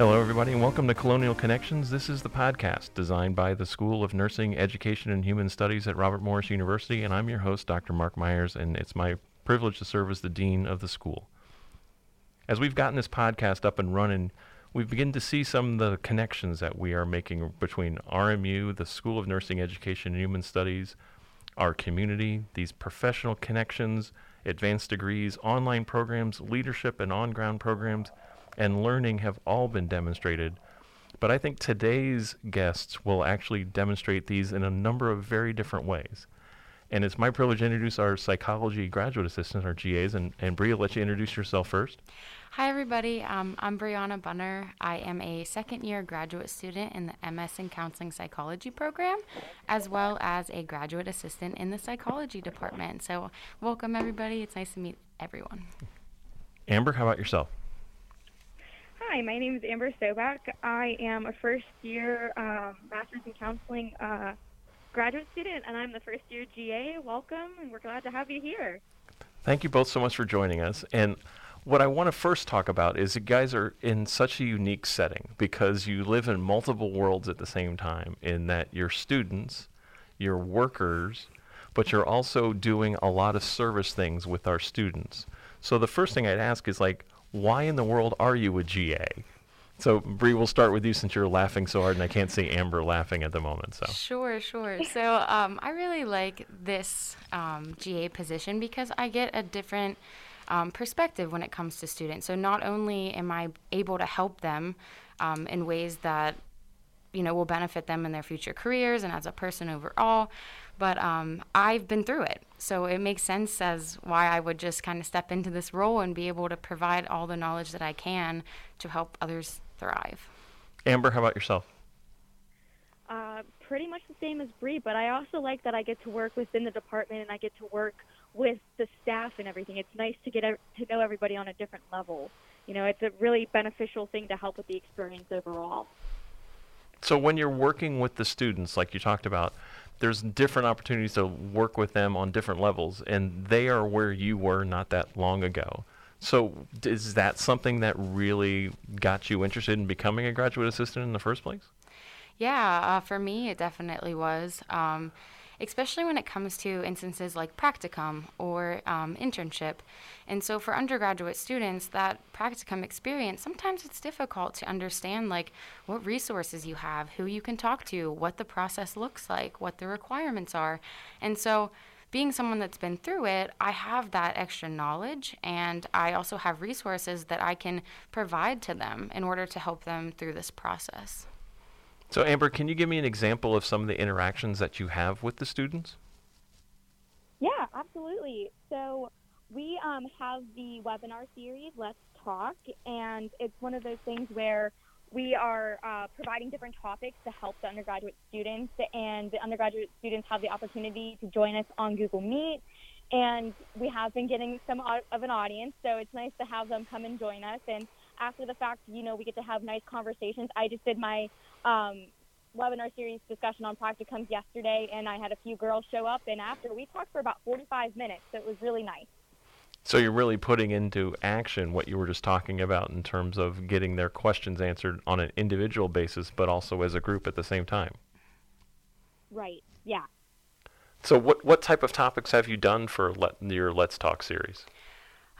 Hello, everybody, and welcome to Colonial Connections. This is the podcast designed by the School of Nursing, Education, and Human Studies at Robert Morris University, and I'm your host, Dr. Mark Meyers, and it's my privilege to serve as the Dean of the school. As we've gotten this podcast up and running, we begin to see some of the connections that we are making between RMU, the School of Nursing, Education, and Human Studies, our community, these professional connections, advanced degrees, online programs, leadership and on ground programs, and learning have all been demonstrated. But I think today's guests will actually demonstrate these in a number of very different ways. And it's my privilege to introduce our psychology graduate assistants, our GAs, and, and I'll let you introduce yourself first. Hi, everybody. Um, I'm Briana Bunner. I am a second year graduate student in the MS in Counseling Psychology program, as well as a graduate assistant in the psychology department. So, welcome, everybody. It's nice to meet everyone. Amber, how about yourself? Hi, my name is Amber Sobek. I am a first year um, Master's in Counseling uh, graduate student, and I'm the first year GA. Welcome, and we're glad to have you here. Thank you both so much for joining us. And what I want to first talk about is you guys are in such a unique setting because you live in multiple worlds at the same time, in that you're students, you're workers, but you're also doing a lot of service things with our students. So the first thing I'd ask is like, why in the world are you a GA? So Bree, we'll start with you since you're laughing so hard, and I can't see Amber laughing at the moment. So sure, sure. So um, I really like this um, GA position because I get a different um, perspective when it comes to students. So not only am I able to help them um, in ways that you know will benefit them in their future careers and as a person overall, but um, I've been through it. So it makes sense as why I would just kind of step into this role and be able to provide all the knowledge that I can to help others thrive. Amber, how about yourself? Uh, pretty much the same as Bree, but I also like that I get to work within the department and I get to work with the staff and everything. It's nice to get to know everybody on a different level. You know, it's a really beneficial thing to help with the experience overall. So when you're working with the students, like you talked about, there's different opportunities to work with them on different levels, and they are where you were not that long ago. So is that something that really got you interested in becoming a graduate assistant in the first place? Yeah, uh, for me, it definitely was. Um, especially when it comes to instances like practicum or um, internship. And so for undergraduate students, that practicum experience, sometimes it's difficult to understand like what resources you have, who you can talk to, what the process looks like, what the requirements are. And so being someone that's been through it, I have that extra knowledge and I also have resources that I can provide to them in order to help them through this process. So, Amber, can you give me an example of some of the interactions that you have with the students? Yeah, absolutely. So, we um, have the webinar series, Let's Talk, and it's one of those things where we are uh, providing different topics to help the undergraduate students, and the undergraduate students have the opportunity to join us on Google Meet. And we have been getting some of an audience, so it's nice to have them come and join us. And after the fact, you know, we get to have nice conversations. I just did my um, webinar series discussion on practicums yesterday, and I had a few girls show up. And after, we talked for about 45 minutes, so it was really nice. So you're really putting into action what you were just talking about in terms of getting their questions answered on an individual basis, but also as a group at the same time. Right. Yeah. So what what type of topics have you done for let, your Let's Talk series?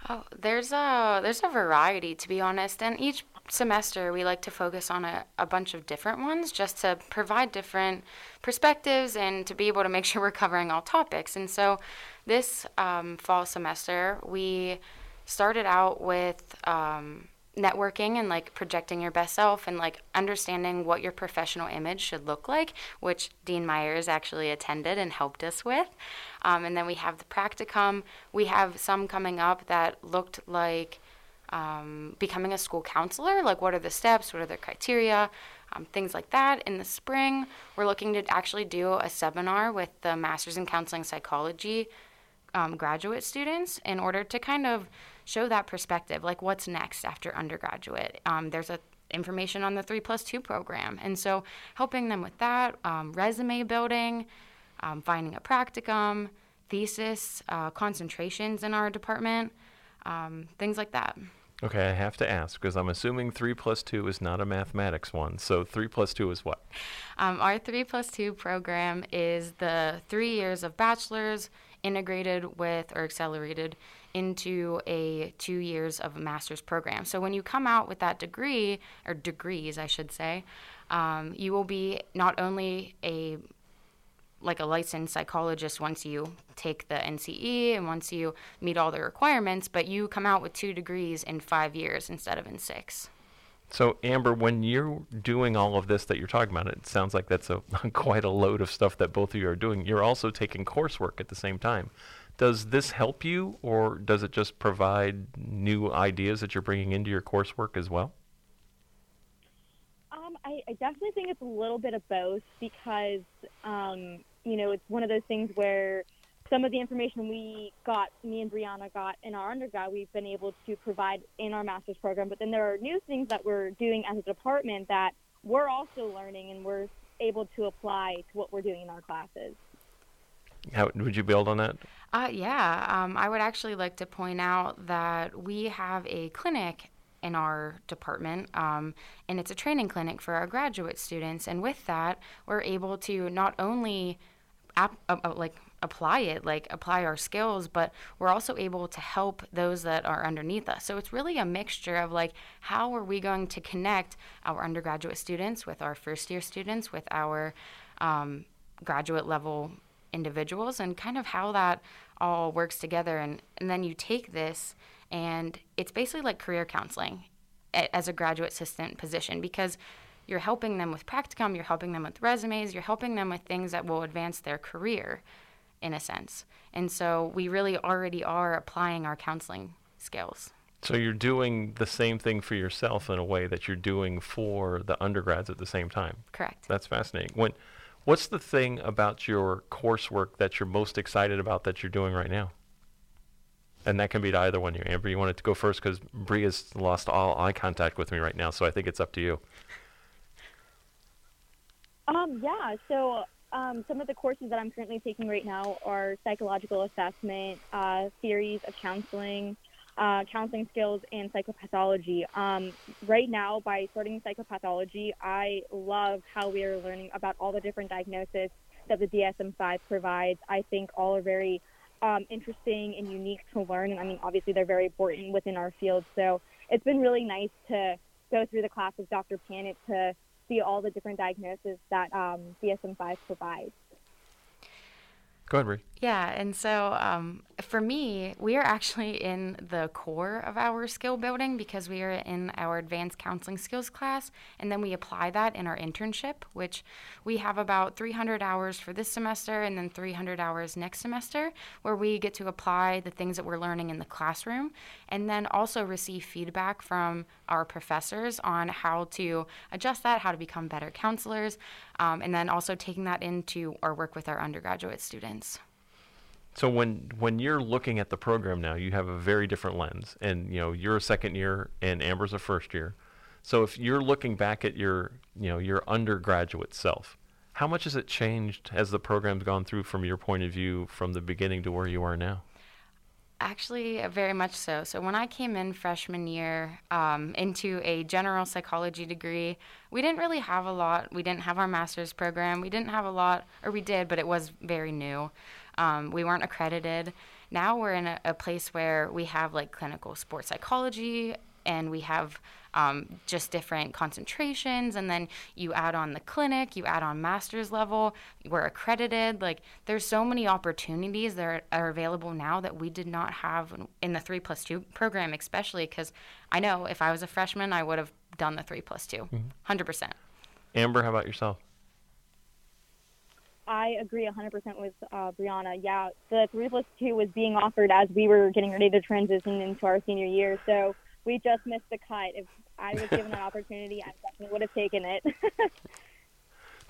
Oh, there's a there's a variety to be honest, and each semester we like to focus on a, a bunch of different ones just to provide different perspectives and to be able to make sure we're covering all topics. And so this um, fall semester we started out with um, networking and like projecting your best self and like understanding what your professional image should look like, which Dean Meyers actually attended and helped us with. Um, and then we have the practicum. We have some coming up that looked like um, becoming a school counselor, like what are the steps, what are the criteria, um, things like that. In the spring, we're looking to actually do a seminar with the Masters in Counseling Psychology um, graduate students in order to kind of show that perspective, like what's next after undergraduate. Um, there's a information on the three plus two program, and so helping them with that, um, resume building, um, finding a practicum, thesis, uh, concentrations in our department, um, things like that. Okay, I have to ask because I'm assuming 3 plus 2 is not a mathematics one. So 3 plus 2 is what? Um, our 3 plus 2 program is the three years of bachelor's integrated with or accelerated into a two years of master's program. So when you come out with that degree, or degrees, I should say, um, you will be not only a like a licensed psychologist once you take the NCE and once you meet all the requirements, but you come out with two degrees in five years instead of in six. So Amber, when you're doing all of this that you're talking about, it sounds like that's a quite a load of stuff that both of you are doing. You're also taking coursework at the same time. Does this help you, or does it just provide new ideas that you're bringing into your coursework as well? Um, I, I definitely think it's a little bit of both because, um, you know, it's one of those things where some of the information we got, me and Briana got in our undergrad, we've been able to provide in our master's program. But then there are new things that we're doing as a department that we're also learning and we're able to apply to what we're doing in our classes. How would you build on that? Uh, yeah, um, I would actually like to point out that we have a clinic in our department, um, and it's a training clinic for our graduate students. And with that, we're able to not only uh, uh, like apply it, like apply our skills, but we're also able to help those that are underneath us. So it's really a mixture of like how are we going to connect our undergraduate students with our first year students, with our um, graduate level individuals and kind of how that all works together. And, and then you take this, and it's basically like career counseling as a graduate assistant position because you're helping them with practicum, you're helping them with resumes, you're helping them with things that will advance their career in a sense. And so we really already are applying our counseling skills. So you're doing the same thing for yourself in a way that you're doing for the undergrads at the same time. Correct. That's fascinating. When What's the thing about your coursework that you're most excited about that you're doing right now? And that can be to either one of you. Amber, you wanted to go first because Bria's lost all eye contact with me right now, so I think it's up to you. Um, yeah, so um, some of the courses that I'm currently taking right now are psychological assessment, uh, theories of counseling, uh, counseling skills, and psychopathology. Um, right now, by starting psychopathology, I love how we are learning about all the different diagnoses that the DSM-5 provides. I think all are very um, interesting and unique to learn. And I mean, obviously, they're very important within our field. So it's been really nice to go through the class with Dr. Panet to see all the different diagnoses that um, DSM-5 provides. Go ahead, Brie. Yeah, and so um, for me, we are actually in the core of our skill building because we are in our advanced counseling skills class, and then we apply that in our internship, which we have about 300 hours for this semester and then 300 hours next semester, where we get to apply the things that we're learning in the classroom, and then also receive feedback from our professors on how to adjust that, how to become better counselors, um, and then also taking that into our work with our undergraduate students. So when when you're looking at the program now, you have a very different lens, and you know you're a second year and Amber's a first year. So if you're looking back at your you know your undergraduate self, how much has it changed as the program's gone through from your point of view from the beginning to where you are now? Actually, very much so. So, when I came in freshman year um, into a general psychology degree, we didn't really have a lot. We didn't have our master's program. We didn't have a lot, or we did, but it was very new. Um, we weren't accredited. Now we're in a, a, place where we have like clinical sports psychology and we have um, just different concentrations. And then you add on the clinic, you add on master's level, we're accredited. Like there's so many opportunities that are, are available now that we did not have in the three plus two program, especially because I know if I was a freshman, I would have done the three plus two, mm-hmm. 100%. Amber, how about yourself? I agree 100% with uh, Briana. Yeah, the 3 plus 2 was being offered as we were getting ready to transition into our senior year. So we just missed the cut. If I was given an opportunity, I definitely would have taken it.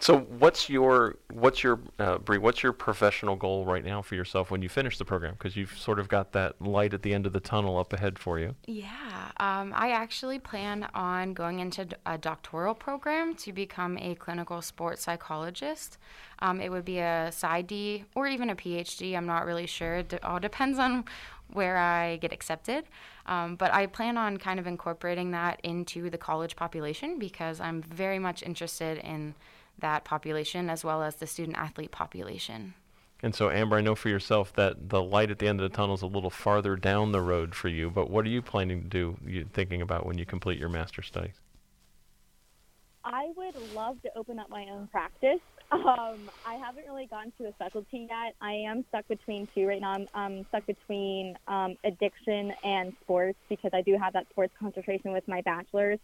So what's your what's your uh, Brie? What's your professional goal right now for yourself when you finish the program? Because you've sort of got that light at the end of the tunnel up ahead for you. Yeah, um, I actually plan on going into a doctoral program to become a clinical sports psychologist. Um, it would be a PsyD or even a PhD. I'm not really sure. It all depends on where I get accepted. Um, but I plan on kind of incorporating that into the college population because I'm very much interested in that population as well as the student athlete population. And so, Amber, I know for yourself that the light at the end of the tunnel is a little farther down the road for you. But what are you planning to do? You thinking about when you complete your master's studies? I would love to open up my own practice. Um, I haven't really gotten to a specialty yet. I am stuck between two right now. I'm um, stuck between um, addiction and sports because I do have that sports concentration with my bachelor's.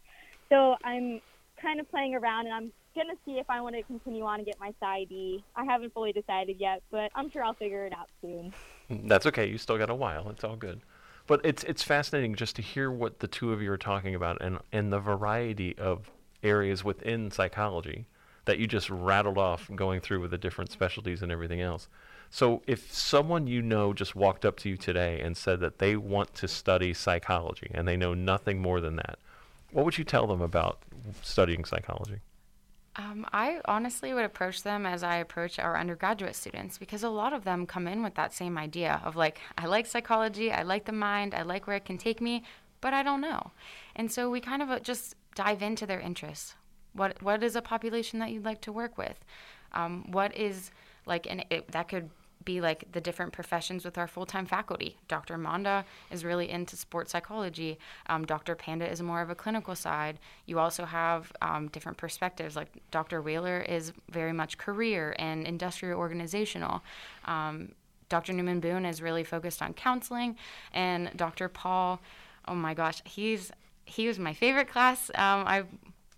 So I'm kind of playing around and I'm going to see if I want to continue on and get my PsyD. I haven't fully decided yet, but I'm sure I'll figure it out soon. That's okay. You still got a while. It's all good. But it's it's fascinating just to hear what the two of you are talking about and and the variety of areas within psychology that you just rattled off going through with the different specialties and everything else. So, if someone you know just walked up to you today and said that they want to study psychology and they know nothing more than that, what would you tell them about studying psychology? Um, I honestly would approach them as I approach our undergraduate students because a lot of them come in with that same idea of like, I like psychology, I like the mind, I like where it can take me, but I don't know. And so we kind of just dive into their interests. What what is a population that you'd like to work with? Um, what is like, and that could be like the different professions with our full-time faculty. Dr. Manda is really into sports psychology. Um, Dr. Panda is more of a clinical side. You also have um, different perspectives. Like Dr. Wheeler is very much career and industrial organizational. Um, Dr. Newman Boone is really focused on counseling, and Dr. Paul, oh my gosh, he's he was my favorite class. Um, I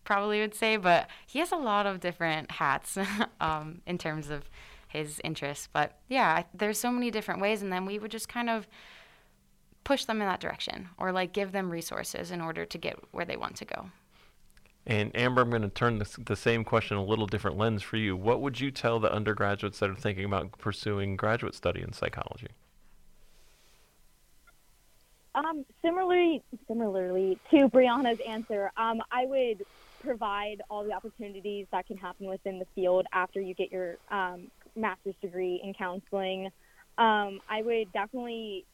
probably would say, but he has a lot of different hats um, in terms of his interests. But yeah, there's so many different ways, and then we would just kind of push them in that direction, or like give them resources in order to get where they want to go. And Amber, I'm going to turn this, the same question a little different lens for you. What would you tell the undergraduates that are thinking about pursuing graduate study in psychology? Um, similarly, similarly to Briana's answer, um, I would provide all the opportunities that can happen within the field after you get your um, master's degree in counseling. Um, I would definitely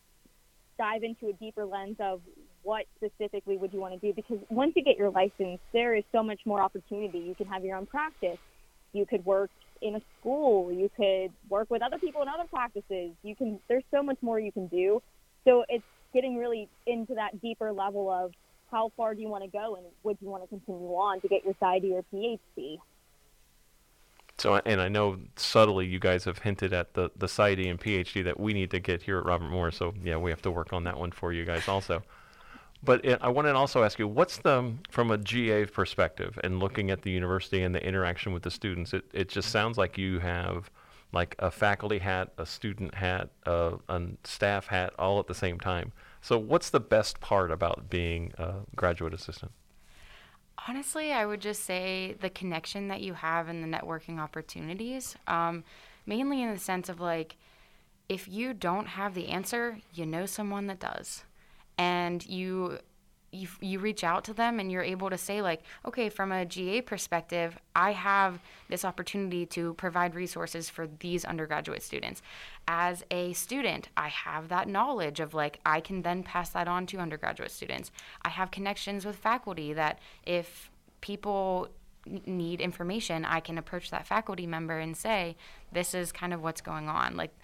dive into a deeper lens of what specifically would you want to do because once you get your license, there is so much more opportunity. You can have your own practice. You could work in a school. You could work with other people in other practices. You can. There's so much more you can do. So it's getting really into that deeper level of how far do you want to go and would you want to continue on to get your PsyD or PhD. So, and I know subtly you guys have hinted at the, the PsyD and PhD that we need to get here at Robert Moore. So, yeah, we have to work on that one for you guys also. But it, I want to also ask you, what's the, from a GA perspective and looking at the university and the interaction with the students, it, it just sounds like you have like a faculty hat, a student hat, a, a staff hat, all at the same time. So, what's the best part about being a graduate assistant? Honestly, I would just say the connection that you have and the networking opportunities, um, mainly in the sense of like, if you don't have the answer, you know someone that does. And you you, you reach out to them and you're able to say like okay from a ga perspective i have this opportunity to provide resources for these undergraduate students as a student i have that knowledge of like i can then pass that on to undergraduate students i have connections with faculty that if people need information, I can approach that faculty member and say, This is kind of what's going on. Like,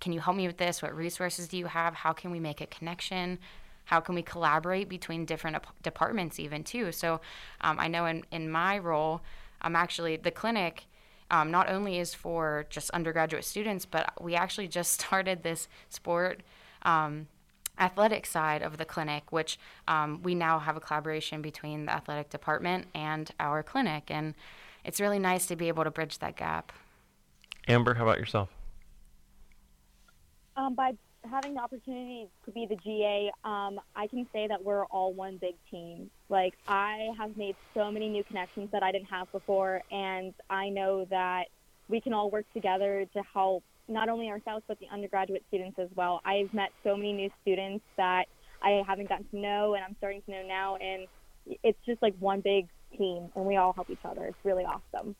can you help me with this? What resources do you have? How can we make a connection? How can we collaborate between different departments even too? So um, i know in, in my role i'm actually the clinic um, not only is for just undergraduate students but we actually just started this sport um, athletic side of the clinic which um, we now have a collaboration between the athletic department and our clinic and it's really nice to be able to bridge that gap. Amber how about yourself? Um, by having the opportunity to be the GA, um, I can say that we're all one big team. Like I have made so many new connections that I didn't have before, and I know that we can all work together to help not only ourselves but the undergraduate students as well. I've met so many new students that I haven't gotten to know, and I'm starting to know now, and it's just like one big team, and we all help each other. It's really awesome.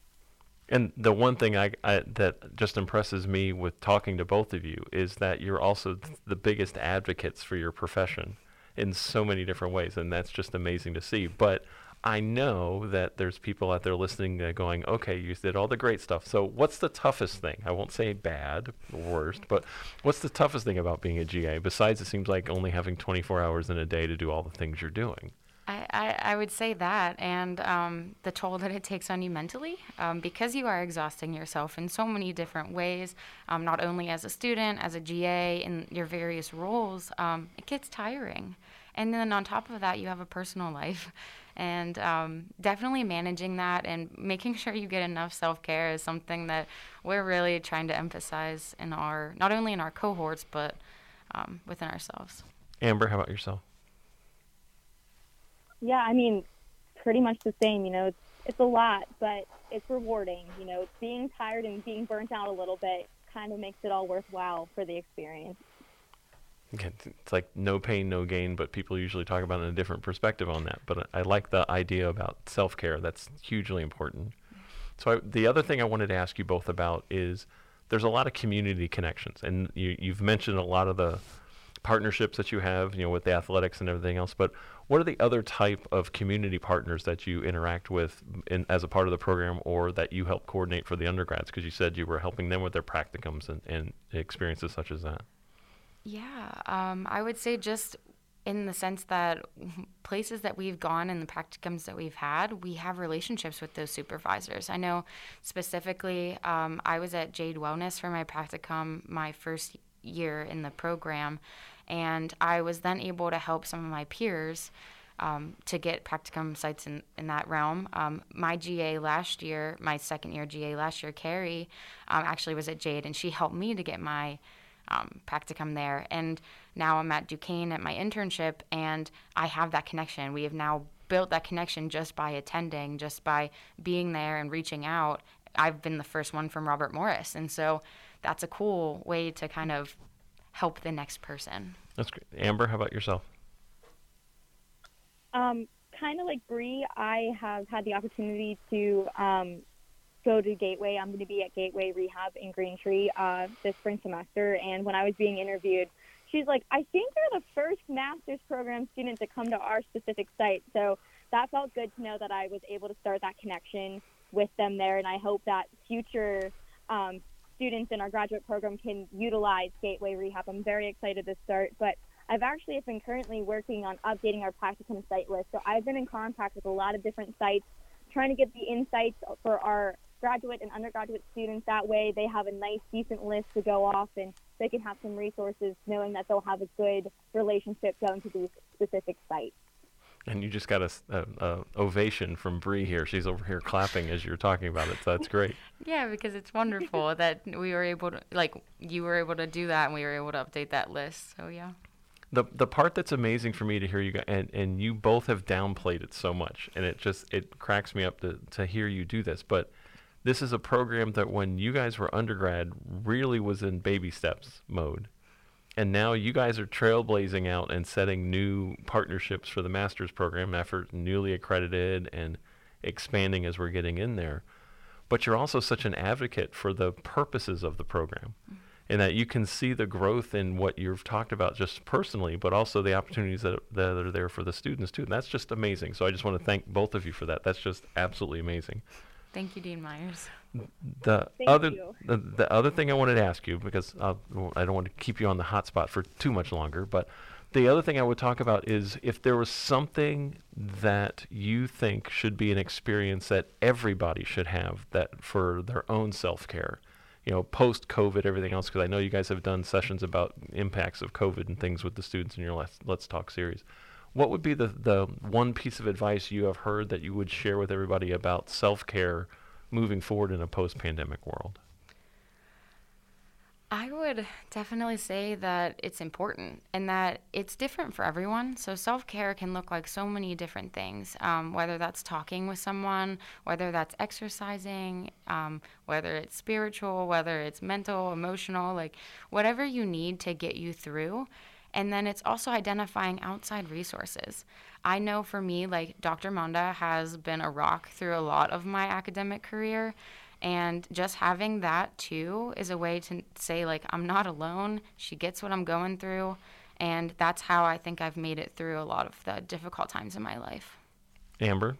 And the one thing I, I, that just impresses me with talking to both of you is that you're also th- the biggest advocates for your profession in so many different ways, and that's just amazing to see. But I know that there's people out there listening uh, going, okay, you did all the great stuff. So what's the toughest thing? I won't say bad, worst, but what's the toughest thing about being a GA? Besides, it seems like only having 24 hours in a day to do all the things you're doing. I, I, would say that, and um, the toll that it takes on you mentally, um, because you are exhausting yourself in so many different ways, um, not only as a student, as a GA, in your various roles, um, it gets tiring. And then on top of that, you have a personal life. And um, definitely managing that and making sure you get enough self care is something that we're really trying to emphasize in our, not only in our cohorts, but um, within ourselves. Amber, how about yourself? Yeah, I mean, pretty much the same. You know, it's it's a lot, but it's rewarding. You know, being tired and being burnt out a little bit kind of makes it all worthwhile for the experience. It's like no pain, no gain, but people usually talk about it in a different perspective on that. But I like the idea about self care. That's hugely important. So I, the other thing I wanted to ask you both about is there's a lot of community connections, and you, you've mentioned a lot of the partnerships that you have, you know, with the athletics and everything else. But what are the other type of community partners that you interact with in, as a part of the program, or that you help coordinate for the undergrads? Because you said you were helping them with their practicums and, and experiences such as that. Yeah, um, I would say just in the sense that places that we've gone and the practicums that we've had, we have relationships with those supervisors. I know specifically, um, I was at Jade Wellness for my practicum my first year in the program, and I was then able to help some of my peers. Um, to get practicum sites in, in that realm. Um, my GA last year, my second year GA last year, Carrie, um, actually was at Jade, and she helped me to get my um, practicum there. And now I'm at Duquesne at my internship, and I have that connection. We have now built that connection just by attending, just by being there and reaching out. I've been the first one from Robert Morris. And so that's a cool way to kind of help the next person. That's great. Amber, how about yourself? Um, kind of like Bree, I have had the opportunity to um, go to Gateway. I'm going to be at Gateway Rehab in Green Tree uh, this spring semester. And when I was being interviewed, she's like, I think you're the first master's program student to come to our specific site. So that felt good to know that I was able to start that connection with them there. And I hope that future um, students in our graduate program can utilize Gateway Rehab. I'm very excited to start. But I've actually been currently working on updating our practicum site list. So I've been in contact with a lot of different sites trying to get the insights for our graduate and undergraduate students. That way, they have a nice, decent list to go off, and they can have some resources, knowing that they'll have a good relationship going to these specific sites. And you just got a, a, a ovation from Bree here. She's over here clapping as you're talking about it. So that's great. yeah, because it's wonderful that we were able to, like, you were able to do that, and we were able to update that list. So yeah the the part that's amazing for me to hear you guys, and and you both have downplayed it so much, and it just it cracks me up to to hear you do this. But this is a program that when you guys were undergrad really was in baby steps mode. And now you guys are trailblazing out and setting new partnerships for the master's program effort, newly accredited and expanding as we're getting in there. But you're also such an advocate for the purposes of the program. Mm-hmm. And that you can see the growth in what you've talked about just personally, but also the opportunities that, that are there for the students too. And that's just amazing. So I just want to thank both of you for that. That's just absolutely amazing. Thank you, Dean Meyers. The Thank other the, the other thing I wanted to ask you because uh, I don't want to keep you on the hot spot for too much longer, but the other thing I would talk about is if there was something that you think should be an experience that everybody should have that for their own self-care, you know, post COVID, everything else, because I know you guys have done sessions about impacts of COVID and things with the students in your Let's, Let's Talk series. What would be the, the one piece of advice you have heard that you would share with everybody about self care moving forward in a post pandemic world? I would definitely say that it's important and that it's different for everyone. So, self care can look like so many different things, um, whether that's talking with someone, whether that's exercising, um, whether it's spiritual, whether it's mental, emotional, like whatever you need to get you through. And then it's also identifying outside resources. I know for me, like Dr. Monda has been a rock through a lot of my academic career. And just having that too is a way to say, like, I'm not alone. She gets what I'm going through. And that's how I think I've made it through a lot of the difficult times in my life. Amber?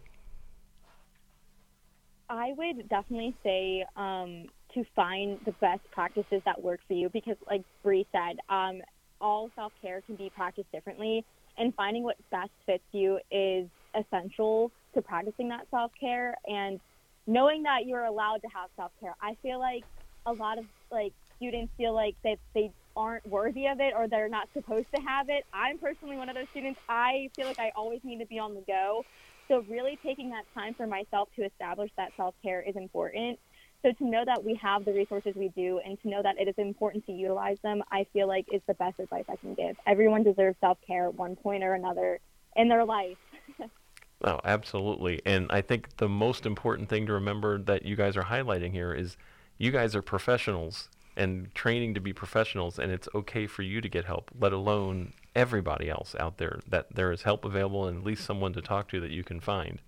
I would definitely say um, to find the best practices that work for you because, like Bree said, um, all self care can be practiced differently, and finding what best fits you is essential to practicing that self care and knowing that you're allowed to have self care. I feel like a lot of like students feel like that they aren't worthy of it or they're not supposed to have it. I'm personally one of those students. I feel like I always need to be on the go. So really taking that time for myself to establish that self care is important. So to know that we have the resources we do and to know that it is important to utilize them, I feel like is the best advice I can give. Everyone deserves self care at one point or another in their life. oh, absolutely. And I think the most important thing to remember that you guys are highlighting here is you guys are professionals and training to be professionals and it's okay for you to get help, let alone everybody else out there that there is help available and at least someone to talk to that you can find.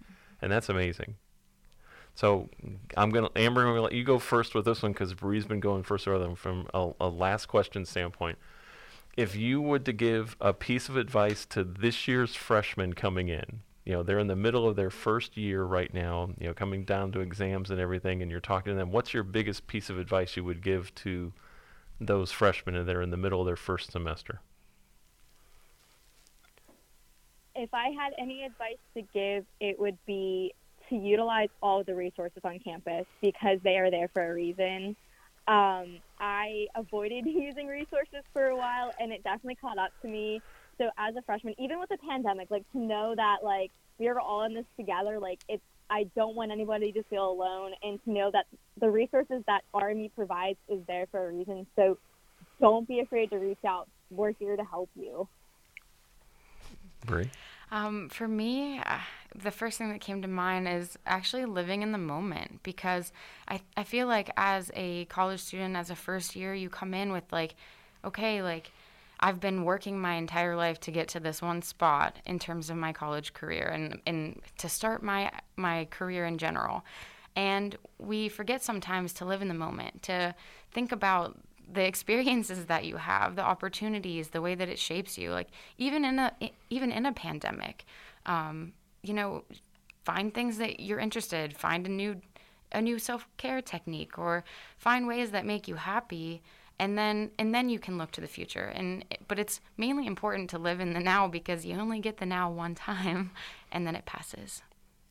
And that's amazing. So I'm gonna Amber, I'm gonna let you go first with this one because Bree's been going first rather than from a, a last question standpoint. If you would to give a piece of advice to this year's freshmen coming in, you know they're in the middle of their first year right now, you know coming down to exams and everything, and you're talking to them. What's your biggest piece of advice you would give to those freshmen that are in the middle of their first semester? If I had any advice to give, it would be to utilize all the resources on campus because they are there for a reason. Um, I avoided using resources for a while, and it definitely caught up to me. So as a freshman, even with the pandemic, like to know that like we are all in this together, like it's I don't want anybody to feel alone, and to know that the resources that RMU provides is there for a reason. So don't be afraid to reach out. We're here to help you. Bree? Um, for me, uh, the first thing that came to mind is actually living in the moment because I, I feel like as a college student, as a first year, you come in with like, okay, like I've been working my entire life to get to this one spot in terms of my college career and, and to start my my career in general. And we forget sometimes to live in the moment, to think about the experiences that you have, the opportunities, the way that it shapes you. Like even in a even in a pandemic, um, you know, find things that you're interested. Find a new a new self care technique, or find ways that make you happy, and then and then you can look to the future. And but it's mainly important to live in the now because you only get the now one time, and then it passes.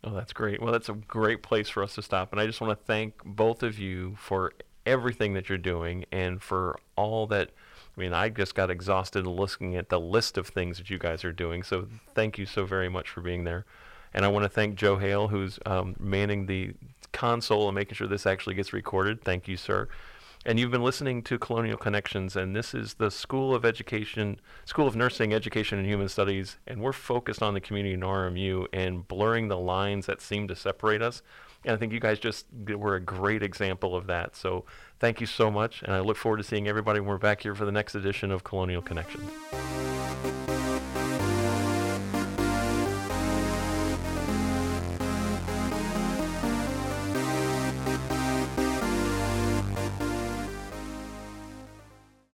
Oh, that's great. Well, that's a great place for us to stop. And I just want to thank both of you for everything that you're doing and for all that. I mean, I just got exhausted looking at the list of things that you guys are doing. So thank you so very much for being there. And I want to thank Joe Hale, who's um, manning the console and making sure this actually gets recorded. Thank you, sir. And you've been listening to Colonial Connections, and this is the School of Education, School of Nursing, Education, and Human Studies, and we're focused on the community in RMU and blurring the lines that seem to separate us. And I think you guys just were a great example of that. So thank you so much. And I look forward to seeing everybody when we're back here for the next edition of Colonial Connections.